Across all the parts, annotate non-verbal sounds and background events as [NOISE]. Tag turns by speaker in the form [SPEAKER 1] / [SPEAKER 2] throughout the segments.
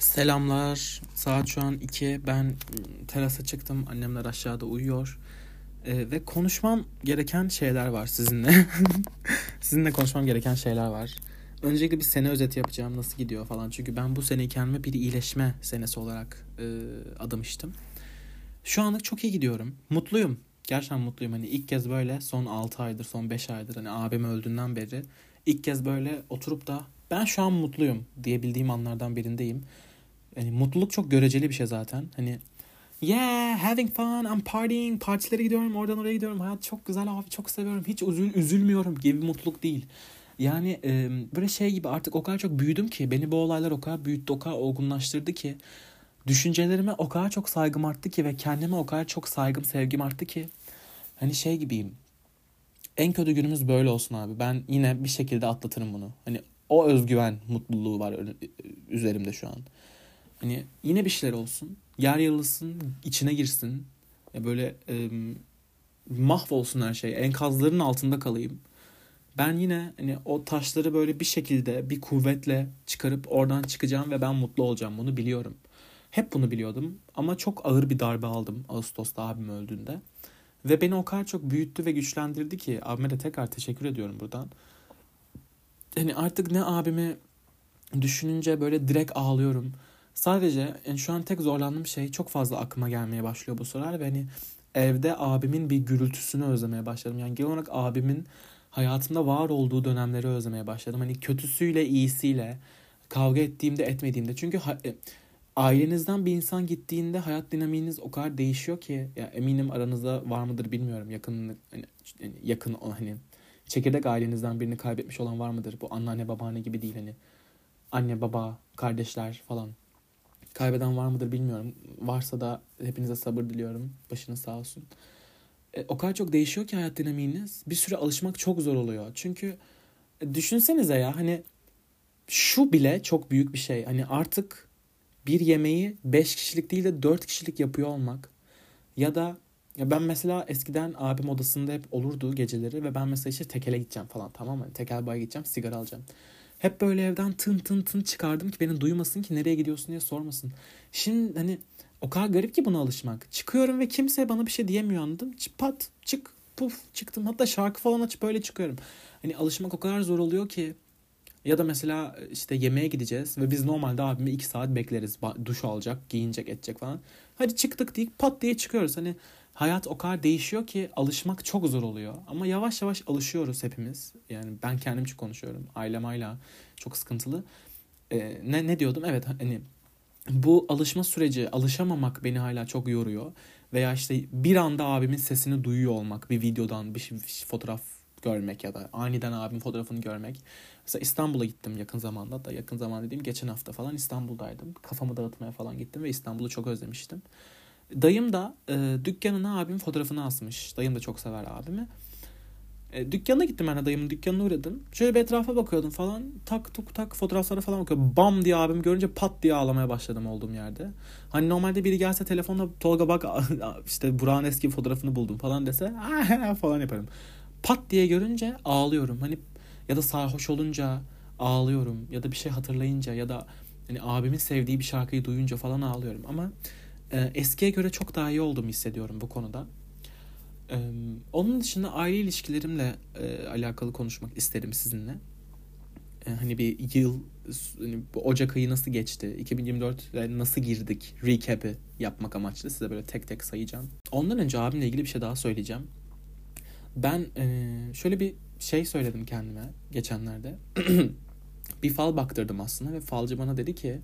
[SPEAKER 1] Selamlar. Saat şu an 2. Ben terasa çıktım. Annemler aşağıda uyuyor. Ee, ve konuşmam gereken şeyler var sizinle. [LAUGHS] sizinle konuşmam gereken şeyler var. Öncelikle bir sene özeti yapacağım. Nasıl gidiyor falan. Çünkü ben bu seneyi kendime bir iyileşme senesi olarak e, adamıştım. Şu anlık çok iyi gidiyorum. Mutluyum. Gerçekten mutluyum. Hani ilk kez böyle son 6 aydır, son 5 aydır hani abim öldüğünden beri ilk kez böyle oturup da ben şu an mutluyum diyebildiğim anlardan birindeyim. Yani mutluluk çok göreceli bir şey zaten. Hani yeah having fun I'm partying partilere gidiyorum oradan oraya gidiyorum hayat çok güzel abi çok seviyorum hiç üzül, üzülmüyorum gibi mutluluk değil. Yani e, böyle şey gibi artık o kadar çok büyüdüm ki beni bu olaylar o kadar büyüttü o kadar olgunlaştırdı ki düşüncelerime o kadar çok saygım arttı ki ve kendime o kadar çok saygım sevgim arttı ki hani şey gibiyim en kötü günümüz böyle olsun abi ben yine bir şekilde atlatırım bunu hani o özgüven mutluluğu var üzerimde şu an. Hani yine bir şeyler olsun. Yer yarılsın, içine girsin. Ya böyle e, mahvolsun her şey. Enkazların altında kalayım. Ben yine hani o taşları böyle bir şekilde bir kuvvetle çıkarıp oradan çıkacağım ve ben mutlu olacağım. Bunu biliyorum. Hep bunu biliyordum ama çok ağır bir darbe aldım Ağustos'ta abim öldüğünde. Ve beni o kadar çok büyüttü ve güçlendirdi ki abime de tekrar teşekkür ediyorum buradan. Hani artık ne abimi düşününce böyle direkt ağlıyorum Sadece yani şu an tek zorlandığım şey çok fazla aklıma gelmeye başlıyor bu sorular ve hani evde abimin bir gürültüsünü özlemeye başladım. Yani genel olarak abimin hayatımda var olduğu dönemleri özlemeye başladım. Hani kötüsüyle iyisiyle kavga ettiğimde etmediğimde. Çünkü ha, e, ailenizden bir insan gittiğinde hayat dinamiğiniz o kadar değişiyor ki ya eminim aranızda var mıdır bilmiyorum. Yakın hani, yakın hani çekirdek ailenizden birini kaybetmiş olan var mıdır? Bu anneanne babaanne gibi değil hani anne baba kardeşler falan Kaybeden var mıdır bilmiyorum. Varsa da hepinize sabır diliyorum. Başınız sağ olsun. E, o kadar çok değişiyor ki hayat dinamiğiniz. Bir süre alışmak çok zor oluyor. Çünkü e, düşünsenize ya hani şu bile çok büyük bir şey. Hani artık bir yemeği 5 kişilik değil de 4 kişilik yapıyor olmak. Ya da ya ben mesela eskiden abim odasında hep olurdu geceleri ve ben mesela işte tekele gideceğim falan tamam mı? Tekel baya gideceğim sigara alacağım. Hep böyle evden tın tın tın çıkardım ki beni duymasın ki nereye gidiyorsun diye sormasın. Şimdi hani o kadar garip ki buna alışmak. Çıkıyorum ve kimse bana bir şey diyemiyor anladım. Pat çık puf çıktım. Hatta şarkı falan açıp böyle çıkıyorum. Hani alışmak o kadar zor oluyor ki. Ya da mesela işte yemeğe gideceğiz ve biz normalde abimi iki saat bekleriz. Duş alacak, giyinecek, edecek falan. Hadi çıktık deyip pat diye çıkıyoruz. Hani hayat o kadar değişiyor ki alışmak çok zor oluyor. Ama yavaş yavaş alışıyoruz hepimiz. Yani ben kendim için konuşuyorum. Ailem hala çok sıkıntılı. Ee, ne, ne diyordum? Evet hani bu alışma süreci, alışamamak beni hala çok yoruyor. Veya işte bir anda abimin sesini duyuyor olmak. Bir videodan bir şey, fotoğraf görmek ya da aniden abimin fotoğrafını görmek. Mesela İstanbul'a gittim yakın zamanda da yakın zaman dediğim geçen hafta falan İstanbul'daydım. Kafamı dağıtmaya falan gittim ve İstanbul'u çok özlemiştim. Dayım da e, dükkanına abim fotoğrafını asmış. Dayım da çok sever abimi. E, dükkana gittim ben de dayımın dükkanına uğradım. Şöyle bir etrafa bakıyordum falan. Tak tuk tak fotoğraflara falan bakıyorum. Bam diye abim görünce pat diye ağlamaya başladım olduğum yerde. Hani normalde biri gelse telefonla Tolga bak [LAUGHS] işte Burak'ın eski fotoğrafını buldum falan dese [LAUGHS] falan yaparım. Pat diye görünce ağlıyorum. Hani ya da sarhoş olunca ağlıyorum. Ya da bir şey hatırlayınca ya da hani abimin sevdiği bir şarkıyı duyunca falan ağlıyorum. Ama e, eskiye göre çok daha iyi olduğumu hissediyorum bu konuda. E, onun dışında aile ilişkilerimle e, alakalı konuşmak isterim sizinle. E, hani bir yıl, hani Ocak ayı nasıl geçti, 2024'e nasıl girdik recap'i yapmak amaçlı size böyle tek tek sayacağım. Ondan önce abimle ilgili bir şey daha söyleyeceğim. Ben e, şöyle bir şey söyledim kendime geçenlerde. [CLEARS THROAT] bir fal baktırdım aslında ve falcı bana dedi ki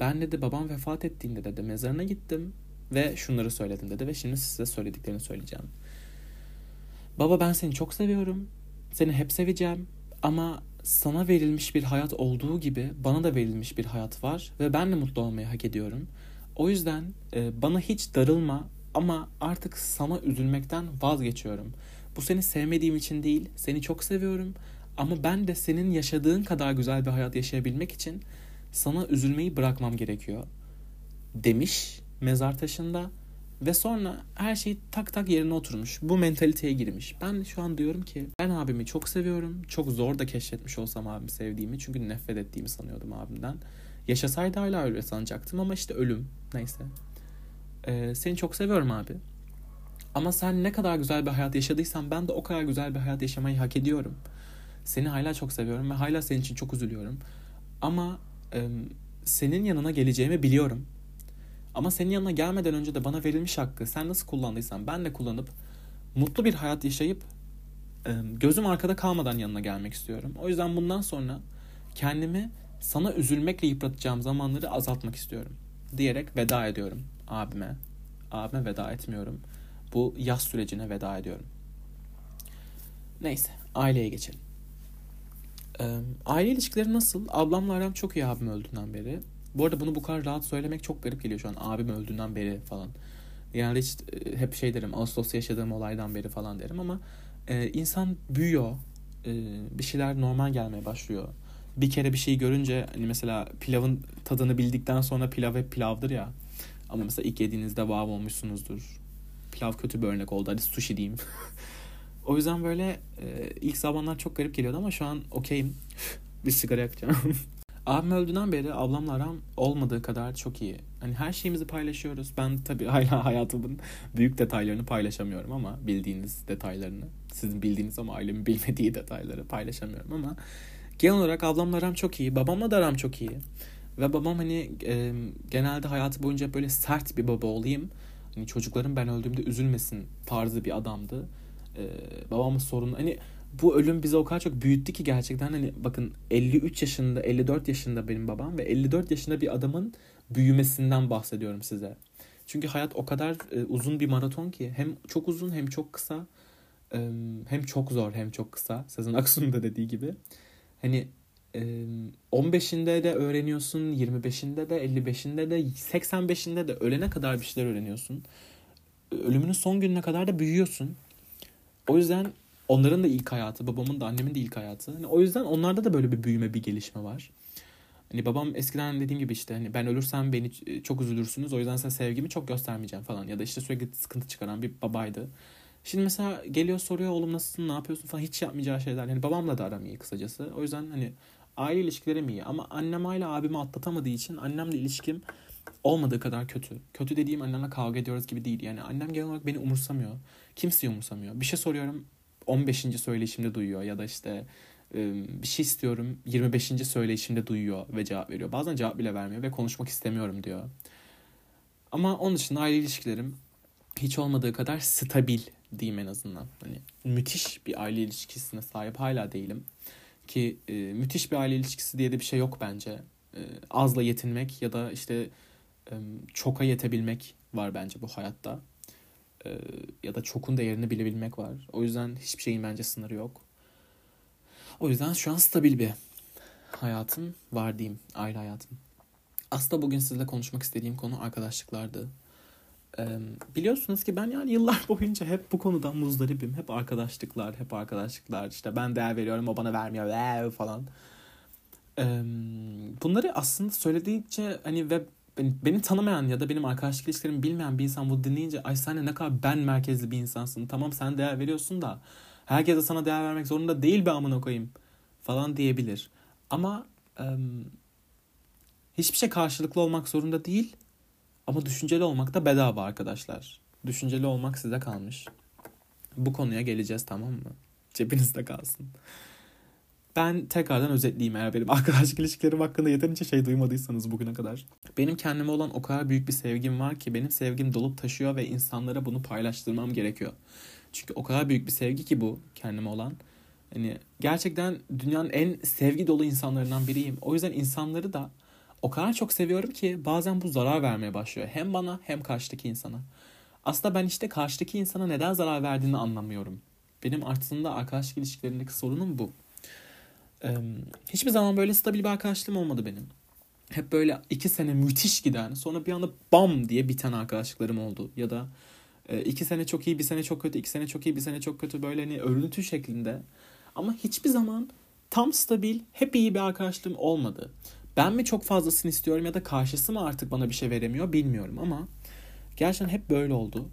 [SPEAKER 1] ben dedi babam vefat ettiğinde dedi mezarına gittim ve şunları söyledim dedi ve şimdi size söylediklerini söyleyeceğim. Baba ben seni çok seviyorum. Seni hep seveceğim ama sana verilmiş bir hayat olduğu gibi bana da verilmiş bir hayat var ve ben de mutlu olmayı hak ediyorum. O yüzden e, bana hiç darılma ama artık sana üzülmekten vazgeçiyorum. Bu seni sevmediğim için değil, seni çok seviyorum ama ben de senin yaşadığın kadar güzel bir hayat yaşayabilmek için sana üzülmeyi bırakmam gerekiyor demiş mezar taşında ve sonra her şey tak tak yerine oturmuş. Bu mentaliteye girmiş. Ben şu an diyorum ki ben abimi çok seviyorum. Çok zor da keşfetmiş olsam abimi sevdiğimi. Çünkü nefret ettiğimi sanıyordum abimden. Yaşasaydı hala öyle sanacaktım ama işte ölüm. Neyse. Ee, seni çok seviyorum abi. Ama sen ne kadar güzel bir hayat yaşadıysan ben de o kadar güzel bir hayat yaşamayı hak ediyorum. Seni hala çok seviyorum ve hala senin için çok üzülüyorum. Ama senin yanına geleceğimi biliyorum. Ama senin yanına gelmeden önce de bana verilmiş hakkı sen nasıl kullandıysan ben de kullanıp mutlu bir hayat yaşayıp gözüm arkada kalmadan yanına gelmek istiyorum. O yüzden bundan sonra kendimi sana üzülmekle yıpratacağım zamanları azaltmak istiyorum diyerek veda ediyorum abime. Abime veda etmiyorum. Bu yaz sürecine veda ediyorum. Neyse aileye geçelim. Aile ilişkileri nasıl? Ablamla aram çok iyi abim öldüğünden beri. Bu arada bunu bu kadar rahat söylemek çok garip geliyor şu an. Abim öldüğünden beri falan. Genelde hiç e, hep şey derim. Ağustos yaşadığım olaydan beri falan derim ama e, insan büyüyor. E, bir şeyler normal gelmeye başlıyor. Bir kere bir şey görünce hani mesela pilavın tadını bildikten sonra pilav hep pilavdır ya. Ama mesela ilk yediğinizde wow olmuşsunuzdur. Pilav kötü bir örnek oldu. Hadi sushi diyeyim. [LAUGHS] o yüzden böyle e, ilk zamanlar çok garip geliyordu ama şu an okeyim. [LAUGHS] bir sigara yakacağım. [LAUGHS] Abim öldüğünden beri ablamla aram olmadığı kadar çok iyi. Hani her şeyimizi paylaşıyoruz. Ben tabii hala hayatımın [LAUGHS] büyük detaylarını paylaşamıyorum ama bildiğiniz detaylarını. Sizin bildiğiniz ama ailemin bilmediği detayları paylaşamıyorum ama genel olarak ablamla aram çok iyi. Babamla da aram çok iyi. Ve babam hani e, genelde hayatı boyunca böyle sert bir baba olayım. Hani çocuklarım ben öldüğümde üzülmesin tarzı bir adamdı. E, babamın sorunu hani bu ölüm bize o kadar çok büyüttü ki gerçekten hani bakın 53 yaşında 54 yaşında benim babam ve 54 yaşında bir adamın büyümesinden bahsediyorum size. Çünkü hayat o kadar e, uzun bir maraton ki hem çok uzun hem çok kısa e, hem çok zor hem çok kısa. Sezen Aksu'nun da dediği gibi. Hani 15'inde de öğreniyorsun, 25'inde de, 55'inde de, 85'inde de ölene kadar bir şeyler öğreniyorsun. Ölümünün son gününe kadar da büyüyorsun. O yüzden onların da ilk hayatı, babamın da annemin de ilk hayatı. Hani o yüzden onlarda da böyle bir büyüme, bir gelişme var. Hani babam eskiden dediğim gibi işte hani ben ölürsem beni çok üzülürsünüz. O yüzden size sevgimi çok göstermeyeceğim falan. Ya da işte sürekli sıkıntı çıkaran bir babaydı. Şimdi mesela geliyor soruyor oğlum nasılsın ne yapıyorsun falan hiç yapmayacağı şeyler. Yani babamla da aram iyi kısacası. O yüzden hani aile ilişkilerim iyi. Ama annem hala abimi atlatamadığı için annemle ilişkim olmadığı kadar kötü. Kötü dediğim annemle kavga ediyoruz gibi değil. Yani annem genel olarak beni umursamıyor. Kimseyi umursamıyor. Bir şey soruyorum 15. söyleyişimde duyuyor ya da işte bir şey istiyorum 25. söyleyişimde duyuyor ve cevap veriyor. Bazen cevap bile vermiyor ve konuşmak istemiyorum diyor. Ama onun dışında aile ilişkilerim hiç olmadığı kadar stabil diyeyim en azından. Hani müthiş bir aile ilişkisine sahip hala değilim. Ki e, müthiş bir aile ilişkisi diye de bir şey yok bence. E, azla yetinmek ya da işte e, çoka yetebilmek var bence bu hayatta. E, ya da çokun değerini bilebilmek var. O yüzden hiçbir şeyin bence sınırı yok. O yüzden şu an stabil bir hayatım var diyeyim. Aile hayatım. Aslında bugün sizle konuşmak istediğim konu arkadaşlıklardı. Ee, biliyorsunuz ki ben yani yıllar [LAUGHS] boyunca hep bu konudan muzdaribim. Hep arkadaşlıklar, hep arkadaşlıklar. İşte ben değer veriyorum, o bana vermiyor ve falan. Ee, bunları aslında söyledikçe hani ve beni, beni tanımayan ya da benim arkadaşlık ilişkilerimi bilmeyen bir insan bu dinleyince ay sen ne kadar ben merkezli bir insansın. Tamam sen değer veriyorsun da herkes de sana değer vermek zorunda değil be amına koyayım falan diyebilir. Ama e, hiçbir şey karşılıklı olmak zorunda değil. Ama düşünceli olmak da bedava arkadaşlar. Düşünceli olmak size kalmış. Bu konuya geleceğiz tamam mı? Cebinizde kalsın. Ben tekrardan özetleyeyim eğer benim [LAUGHS] arkadaşlık ilişkilerim hakkında yeterince şey duymadıysanız bugüne kadar. Benim kendime olan o kadar büyük bir sevgim var ki benim sevgim dolup taşıyor ve insanlara bunu paylaştırmam gerekiyor. Çünkü o kadar büyük bir sevgi ki bu kendime olan. Hani gerçekten dünyanın en sevgi dolu insanlarından biriyim. O yüzden insanları da o kadar çok seviyorum ki bazen bu zarar vermeye başlıyor. Hem bana hem karşıdaki insana. Aslında ben işte karşıdaki insana neden zarar verdiğini anlamıyorum. Benim aslında arkadaşlık ilişkilerindeki sorunum bu. Hiçbir zaman böyle stabil bir arkadaşlığım olmadı benim. Hep böyle iki sene müthiş giden sonra bir anda bam diye biten arkadaşlıklarım oldu. Ya da e, iki sene çok iyi bir sene çok kötü iki sene çok iyi bir sene çok kötü böyle hani örüntü şeklinde. Ama hiçbir zaman tam stabil hep iyi bir arkadaşlığım olmadı. Ben mi çok fazlasını istiyorum ya da karşısı mı artık bana bir şey veremiyor bilmiyorum ama gerçekten hep böyle oldu.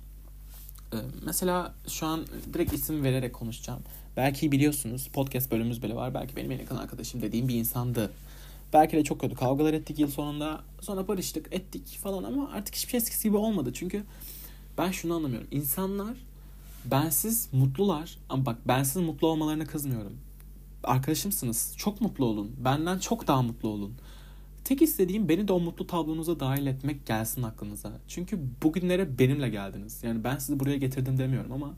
[SPEAKER 1] Ee, mesela şu an direkt isim vererek konuşacağım. Belki biliyorsunuz podcast bölümümüz bile var. Belki benim en yakın arkadaşım dediğim bir insandı. Belki de çok kötü kavgalar ettik yıl sonunda. Sonra barıştık ettik falan ama artık hiçbir şey eskisi gibi olmadı. Çünkü ben şunu anlamıyorum. İnsanlar bensiz mutlular ama bak bensiz mutlu olmalarına kızmıyorum. Arkadaşımsınız. Çok mutlu olun. Benden çok daha mutlu olun. Tek istediğim beni de o mutlu tablonuza dahil etmek gelsin aklınıza. Çünkü bugünlere benimle geldiniz. Yani ben sizi buraya getirdim demiyorum ama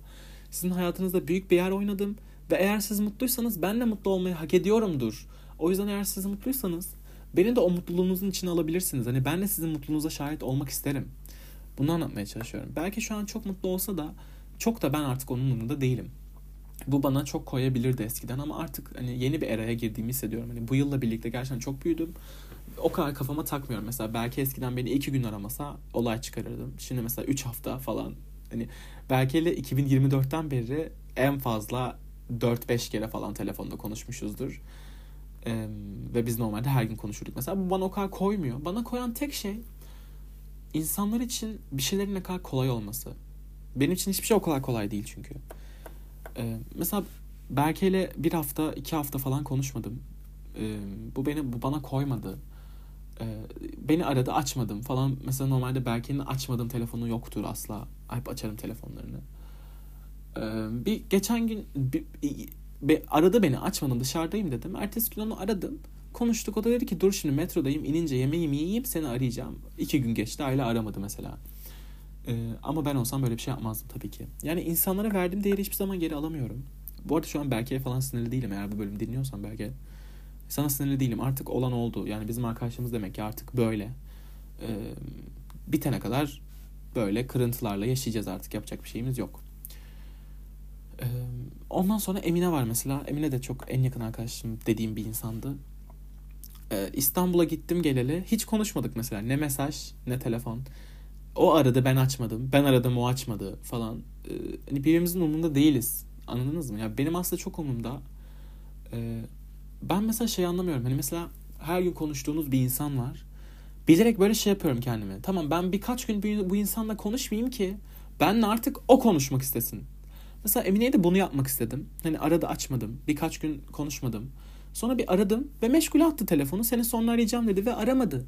[SPEAKER 1] sizin hayatınızda büyük bir yer oynadım ve eğer siz mutluysanız ben de mutlu olmayı hak ediyorumdur. O yüzden eğer siz mutluysanız beni de o mutluluğunuzun içine alabilirsiniz. Hani ben de sizin mutluluğunuza şahit olmak isterim. Bunu anlatmaya çalışıyorum. Belki şu an çok mutlu olsa da çok da ben artık onun umurunda değilim. Bu bana çok koyabilirdi eskiden ama artık hani yeni bir eraya girdiğimi hissediyorum. Hani bu yılla birlikte gerçekten çok büyüdüm. O kadar kafama takmıyorum. Mesela belki eskiden beni iki gün aramasa olay çıkarırdım. Şimdi mesela üç hafta falan. Hani belki ile 2024'ten beri en fazla 4-5 kere falan telefonda konuşmuşuzdur. Ee, ve biz normalde her gün konuşurduk. Mesela bu bana o kadar koymuyor. Bana koyan tek şey insanlar için bir şeylerin ne kadar kolay olması. Benim için hiçbir şey o kadar kolay değil çünkü. Ee, mesela Berke ile bir hafta, iki hafta falan konuşmadım. Ee, bu beni bu bana koymadı. Ee, beni aradı açmadım falan. Mesela normalde Berke'nin açmadığım telefonu yoktur asla. Hep açarım telefonlarını. Ee, bir geçen gün bir, bir, aradı beni açmadım dışarıdayım dedim. Ertesi gün onu aradım. Konuştuk o da dedi ki dur şimdi metrodayım inince yemeğimi yiyeyim seni arayacağım. İki gün geçti aile aramadı mesela. Ee, ama ben olsam böyle bir şey yapmazdım tabii ki. Yani insanlara verdiğim değeri hiçbir zaman geri alamıyorum. Bu arada şu an Berke'ye falan sinirli değilim eğer bu bölümü dinliyorsan Berke. Sana sinirli değilim artık olan oldu. Yani bizim arkadaşımız demek ki artık böyle. Ee, bitene kadar böyle kırıntılarla yaşayacağız artık yapacak bir şeyimiz yok. Ee, ondan sonra Emine var mesela. Emine de çok en yakın arkadaşım dediğim bir insandı. Ee, İstanbul'a gittim geleli. Hiç konuşmadık mesela. Ne mesaj ne telefon. O aradı ben açmadım. Ben aradım o açmadı falan. Ee, hani birbirimizin umurunda değiliz. Anladınız mı? Ya benim aslında çok umurumda. Ee, ben mesela şey anlamıyorum. Hani mesela her gün konuştuğunuz bir insan var. Bilerek böyle şey yapıyorum kendime. Tamam ben birkaç gün bu insanla konuşmayayım ki benle artık o konuşmak istesin. Mesela Emine'ye de bunu yapmak istedim. Hani arada açmadım. Birkaç gün konuşmadım. Sonra bir aradım ve meşgul attı telefonu. Seni sonra arayacağım dedi ve aramadı.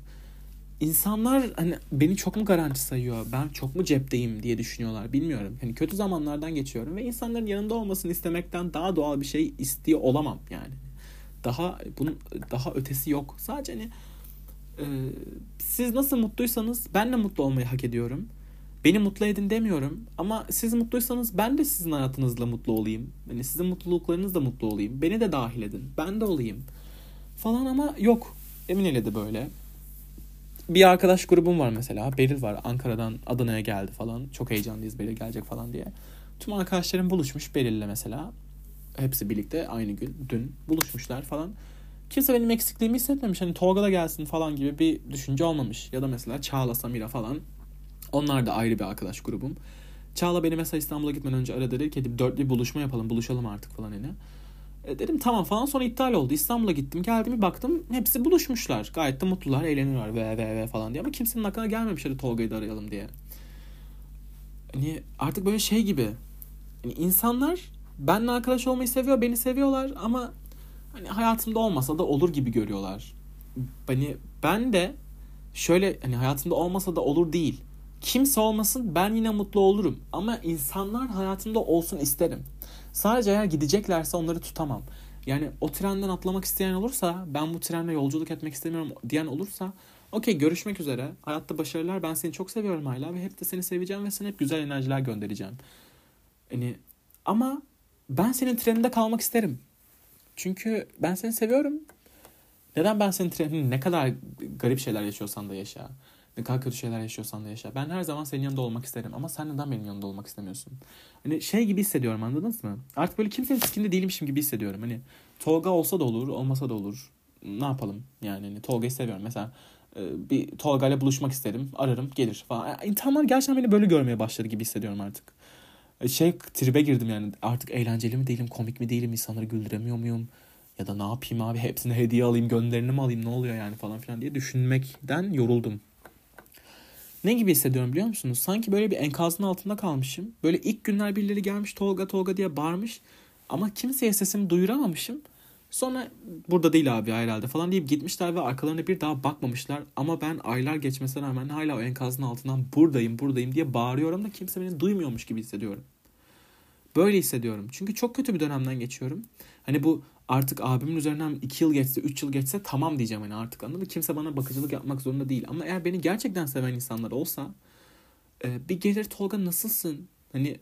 [SPEAKER 1] İnsanlar hani beni çok mu garanti sayıyor? Ben çok mu cepteyim diye düşünüyorlar. Bilmiyorum. Hani kötü zamanlardan geçiyorum ve insanların yanında olmasını istemekten daha doğal bir şey istiyor olamam yani. Daha bunun daha ötesi yok. Sadece hani e, siz nasıl mutluysanız ben de mutlu olmayı hak ediyorum. Beni mutlu edin demiyorum ama siz mutluysanız ben de sizin hayatınızla mutlu olayım. Yani sizin mutluluklarınızla mutlu olayım. Beni de dahil edin. Ben de olayım. Falan ama yok. Emine'yle de böyle. Bir arkadaş grubum var mesela. Beril var. Ankara'dan Adana'ya geldi falan. Çok heyecanlıyız Beril gelecek falan diye. Tüm arkadaşlarım buluşmuş Beril'le mesela. Hepsi birlikte aynı gün dün buluşmuşlar falan. Kimse benim eksikliğimi hissetmemiş. Hani Tolga da gelsin falan gibi bir düşünce olmamış. Ya da mesela Çağla, Samira falan onlar da ayrı bir arkadaş grubum. Çağla beni mesela İstanbul'a gitmeden önce aradı dedi ki dörtlü bir buluşma yapalım buluşalım artık falan hani. E dedim tamam falan sonra iptal oldu. İstanbul'a gittim geldim bir baktım hepsi buluşmuşlar. Gayet de mutlular eğleniyorlar ve ve ve falan diye ama kimsenin aklına gelmemiş hadi Tolga'yı da arayalım diye. Hani artık böyle şey gibi. Yani insanlar benimle arkadaş olmayı seviyor beni seviyorlar ama hani hayatımda olmasa da olur gibi görüyorlar. Hani ben de şöyle hani hayatımda olmasa da olur değil kimse olmasın ben yine mutlu olurum. Ama insanlar hayatımda olsun isterim. Sadece eğer gideceklerse onları tutamam. Yani o trenden atlamak isteyen olursa ben bu trenle yolculuk etmek istemiyorum diyen olursa okey görüşmek üzere. Hayatta başarılar ben seni çok seviyorum hala ve hep de seni seveceğim ve sana hep güzel enerjiler göndereceğim. Yani ama ben senin treninde kalmak isterim. Çünkü ben seni seviyorum. Neden ben senin treninde ne kadar garip şeyler yaşıyorsan da yaşa. Ne kadar kötü şeyler yaşıyorsan da yaşa. Ben her zaman senin yanında olmak isterim ama sen neden benim yanında olmak istemiyorsun? Hani şey gibi hissediyorum anladınız mı? Artık böyle kimsenin sikinde değilmişim gibi hissediyorum. Hani Tolga olsa da olur, olmasa da olur. Ne yapalım? Yani hani Tolga'yı seviyorum. Mesela e, bir Tolga ile buluşmak isterim. Ararım, gelir falan. İnsanlar gerçekten beni böyle görmeye başladı gibi hissediyorum artık. E, şey tribe girdim yani. Artık eğlenceli mi değilim, komik mi değilim, insanları güldüremiyor muyum? Ya da ne yapayım abi hepsine hediye alayım, gönderini mi alayım, ne oluyor yani falan filan diye düşünmekten yoruldum. Ne gibi hissediyorum biliyor musunuz? Sanki böyle bir enkazın altında kalmışım. Böyle ilk günler birileri gelmiş Tolga Tolga diye bağırmış. Ama kimseye sesimi duyuramamışım. Sonra burada değil abi herhalde falan deyip gitmişler ve arkalarına bir daha bakmamışlar. Ama ben aylar geçmesine rağmen hala o enkazın altından buradayım buradayım diye bağırıyorum da kimse beni duymuyormuş gibi hissediyorum. Böyle hissediyorum. Çünkü çok kötü bir dönemden geçiyorum. Hani bu artık abimin üzerinden 2 yıl geçse 3 yıl geçse tamam diyeceğim hani artık anladın mı? Kimse bana bakıcılık yapmak zorunda değil. Ama eğer beni gerçekten seven insanlar olsa e, bir gelir Tolga nasılsın? Hani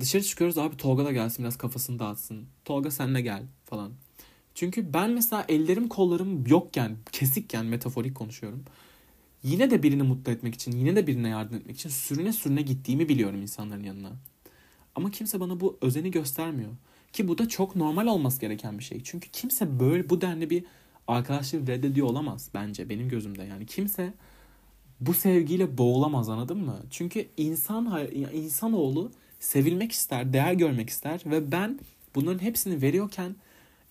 [SPEAKER 1] dışarı çıkıyoruz abi Tolga da gelsin biraz kafasını dağıtsın. Tolga senle gel falan. Çünkü ben mesela ellerim kollarım yokken, kesikken metaforik konuşuyorum. Yine de birini mutlu etmek için, yine de birine yardım etmek için sürüne sürüne gittiğimi biliyorum insanların yanına. Ama kimse bana bu özeni göstermiyor. Ki bu da çok normal olması gereken bir şey. Çünkü kimse böyle bu denli bir arkadaşlığı reddediyor olamaz bence benim gözümde. Yani kimse bu sevgiyle boğulamaz anladın mı? Çünkü insan insanoğlu sevilmek ister, değer görmek ister ve ben bunların hepsini veriyorken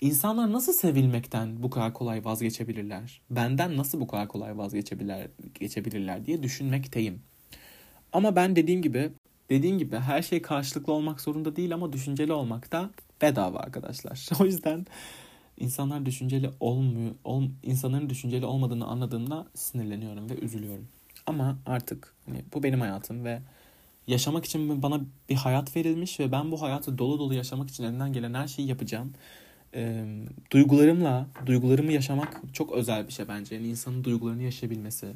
[SPEAKER 1] insanlar nasıl sevilmekten bu kadar kolay vazgeçebilirler? Benden nasıl bu kadar kolay vazgeçebilirler geçebilirler diye düşünmekteyim. Ama ben dediğim gibi dediğim gibi her şey karşılıklı olmak zorunda değil ama düşünceli olmak da bedava arkadaşlar. [LAUGHS] O yüzden insanlar düşünceli olmuyor, ol, insanların düşünceli olmadığını anladığımda sinirleniyorum ve üzülüyorum. Ama artık hani bu benim hayatım ve yaşamak için bana bir hayat verilmiş ve ben bu hayatı dolu dolu yaşamak için elinden gelen her şeyi yapacağım. E, duygularımla, duygularımı yaşamak çok özel bir şey bence. Yani insanın duygularını yaşayabilmesi,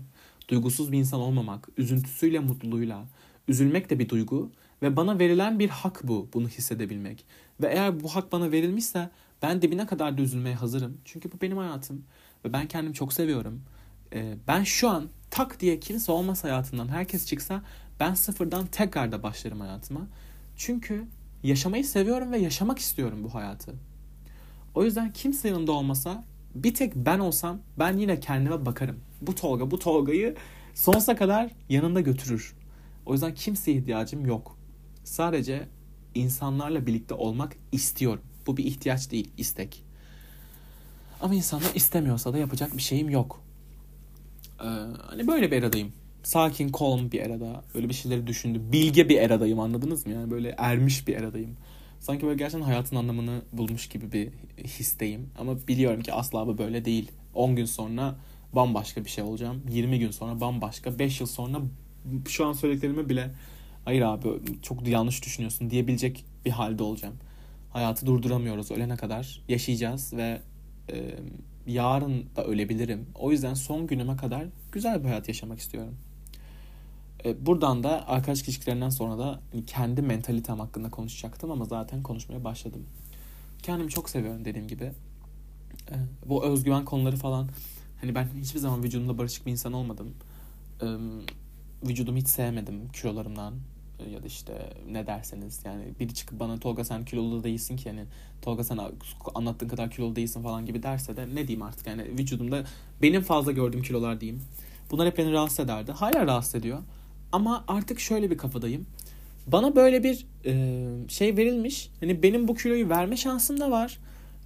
[SPEAKER 1] duygusuz bir insan olmamak, üzüntüsüyle, mutluluğuyla, üzülmek de bir duygu ve bana verilen bir hak bu, bunu hissedebilmek. Ve eğer bu hak bana verilmişse ben dibine kadar da üzülmeye hazırım. Çünkü bu benim hayatım ve ben kendimi çok seviyorum. Ee, ben şu an tak diye kimse olmaz hayatından herkes çıksa ben sıfırdan tekrar da başlarım hayatıma. Çünkü yaşamayı seviyorum ve yaşamak istiyorum bu hayatı. O yüzden kimse yanında olmasa bir tek ben olsam ben yine kendime bakarım. Bu Tolga bu Tolga'yı sonsuza kadar yanında götürür. O yüzden kimseye ihtiyacım yok. Sadece insanlarla birlikte olmak istiyorum. Bu bir ihtiyaç değil, istek. Ama insanlar istemiyorsa da yapacak bir şeyim yok. Ee, hani böyle bir eradayım. Sakin, calm bir erada. Böyle bir şeyleri düşündü. Bilge bir eradayım anladınız mı? Yani böyle ermiş bir eradayım. Sanki böyle gerçekten hayatın anlamını bulmuş gibi bir histeyim. Ama biliyorum ki asla bu böyle değil. 10 gün sonra bambaşka bir şey olacağım. 20 gün sonra bambaşka. 5 yıl sonra şu an söylediklerimi bile hayır abi çok yanlış düşünüyorsun diyebilecek bir halde olacağım. Hayatı durduramıyoruz ölene kadar. Yaşayacağız ve e, yarın da ölebilirim. O yüzden son günüme kadar güzel bir hayat yaşamak istiyorum. E, buradan da arkadaş ilişkilerinden sonra da kendi mentalitem hakkında konuşacaktım ama zaten konuşmaya başladım. Kendimi çok seviyorum dediğim gibi. E, bu özgüven konuları falan hani ben hiçbir zaman vücudumda barışık bir insan olmadım. E, vücudumu hiç sevmedim kilolarımdan ya da işte ne derseniz yani biri çıkıp bana Tolga sen kilolu değilsin ki yani Tolga sen anlattığın kadar kilolu değilsin falan gibi derse de ne diyeyim artık yani vücudumda benim fazla gördüğüm kilolar diyeyim. Bunlar hep beni rahatsız ederdi. Hala rahatsız ediyor. Ama artık şöyle bir kafadayım. Bana böyle bir e, şey verilmiş. Hani benim bu kiloyu verme şansım da var.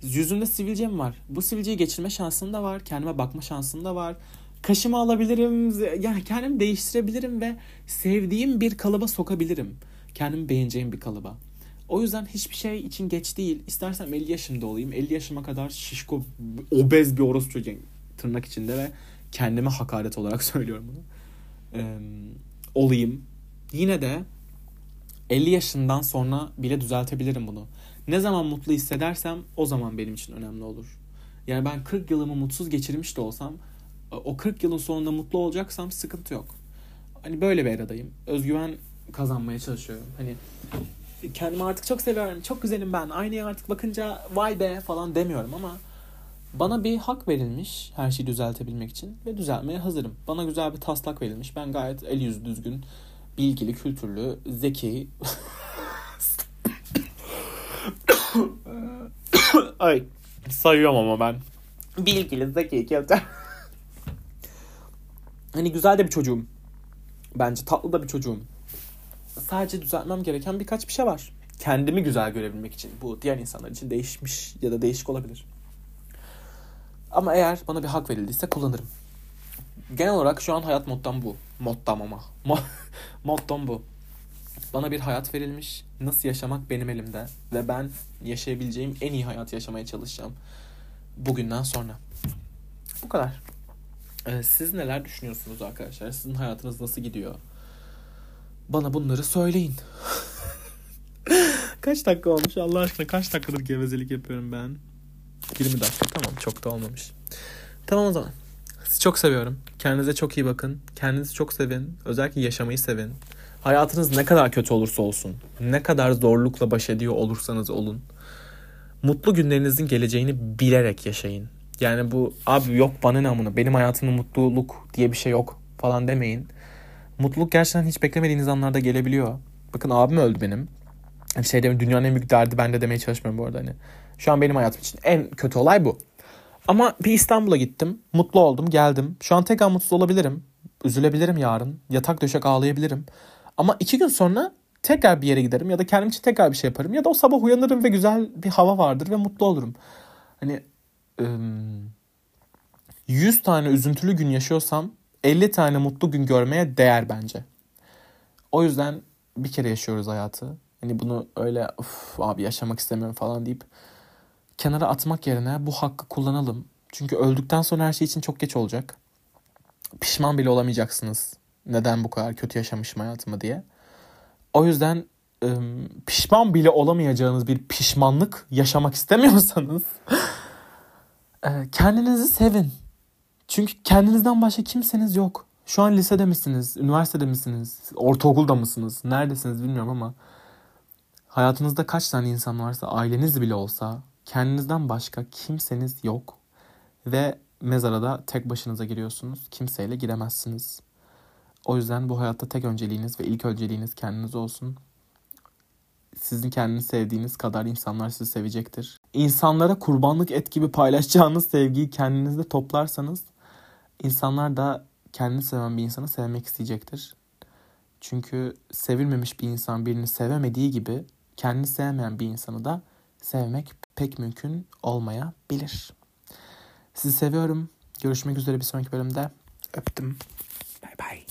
[SPEAKER 1] Yüzümde sivilcem var. Bu sivilceyi geçirme şansım da var. Kendime bakma şansım da var kaşımı alabilirim. Yani kendimi değiştirebilirim ve sevdiğim bir kalıba sokabilirim. Kendimi beğeneceğim bir kalıba. O yüzden hiçbir şey için geç değil. İstersem 50 yaşımda olayım. 50 yaşıma kadar şişko, obez bir orospu çocuğum tırnak içinde ve kendime hakaret olarak [LAUGHS] söylüyorum bunu. Ee, olayım. Yine de 50 yaşından sonra bile düzeltebilirim bunu. Ne zaman mutlu hissedersem o zaman benim için önemli olur. Yani ben 40 yılımı mutsuz geçirmiş de olsam o 40 yılın sonunda mutlu olacaksam sıkıntı yok. Hani böyle bir eradayım. Özgüven kazanmaya çalışıyorum. Hani kendimi artık çok seviyorum. Çok güzelim ben. Aynaya artık bakınca vay be falan demiyorum ama bana bir hak verilmiş her şeyi düzeltebilmek için ve düzelmeye hazırım. Bana güzel bir taslak verilmiş. Ben gayet el yüzü düzgün, bilgili, kültürlü, zeki. [COUGHS] Ay sayıyorum ama ben. Bilgili, zeki, kültürlü. Hani güzel de bir çocuğum. Bence tatlı da bir çocuğum. Sadece düzeltmem gereken birkaç bir şey var. Kendimi güzel görebilmek için. Bu diğer insanlar için değişmiş ya da değişik olabilir. Ama eğer bana bir hak verildiyse kullanırım. Genel olarak şu an hayat moddan bu. Moddan ama. moddan [LAUGHS] bu. Bana bir hayat verilmiş. Nasıl yaşamak benim elimde. Ve ben yaşayabileceğim en iyi hayat yaşamaya çalışacağım. bugünden sonra. Bu kadar. Ee, siz neler düşünüyorsunuz arkadaşlar? Sizin hayatınız nasıl gidiyor? Bana bunları söyleyin. [LAUGHS] kaç dakika olmuş Allah aşkına? Kaç dakikadır gevezelik yapıyorum ben? 20 dakika tamam çok da olmamış. Tamam o zaman. Sizi çok seviyorum. Kendinize çok iyi bakın. Kendinizi çok sevin. Özellikle yaşamayı sevin. Hayatınız ne kadar kötü olursa olsun, ne kadar zorlukla baş ediyor olursanız olun. Mutlu günlerinizin geleceğini bilerek yaşayın. Yani bu abi yok bana ne benim hayatımda mutluluk diye bir şey yok falan demeyin. Mutluluk gerçekten hiç beklemediğiniz anlarda gelebiliyor. Bakın abim öldü benim. Şey demiyorum dünyanın en büyük derdi ben de demeye çalışmıyorum bu arada hani. Şu an benim hayatım için en kötü olay bu. Ama bir İstanbul'a gittim. Mutlu oldum geldim. Şu an tekrar mutsuz olabilirim. Üzülebilirim yarın. Yatak döşek ağlayabilirim. Ama iki gün sonra tekrar bir yere giderim ya da kendim için tekrar bir şey yaparım. Ya da o sabah uyanırım ve güzel bir hava vardır ve mutlu olurum. Hani 100 tane üzüntülü gün yaşıyorsam 50 tane mutlu gün görmeye değer bence. O yüzden bir kere yaşıyoruz hayatı. Hani bunu öyle Uf, abi yaşamak istemiyorum falan deyip kenara atmak yerine bu hakkı kullanalım. Çünkü öldükten sonra her şey için çok geç olacak. Pişman bile olamayacaksınız. Neden bu kadar kötü yaşamışım hayatımı diye. O yüzden pişman bile olamayacağınız bir pişmanlık yaşamak istemiyorsanız [LAUGHS] kendinizi sevin. Çünkü kendinizden başka kimseniz yok. Şu an lisede misiniz? Üniversitede misiniz? Ortaokulda mısınız? Neredesiniz bilmiyorum ama hayatınızda kaç tane insan varsa aileniz bile olsa kendinizden başka kimseniz yok. Ve mezara da tek başınıza giriyorsunuz. Kimseyle giremezsiniz. O yüzden bu hayatta tek önceliğiniz ve ilk önceliğiniz kendiniz olsun. Sizin kendini sevdiğiniz kadar insanlar sizi sevecektir. İnsanlara kurbanlık et gibi paylaşacağınız sevgiyi kendinizde toplarsanız insanlar da kendini seven bir insanı sevmek isteyecektir. Çünkü sevilmemiş bir insan birini sevemediği gibi kendini sevmeyen bir insanı da sevmek pek mümkün olmayabilir. Sizi seviyorum. Görüşmek üzere bir sonraki bölümde. Öptüm. Bay bay.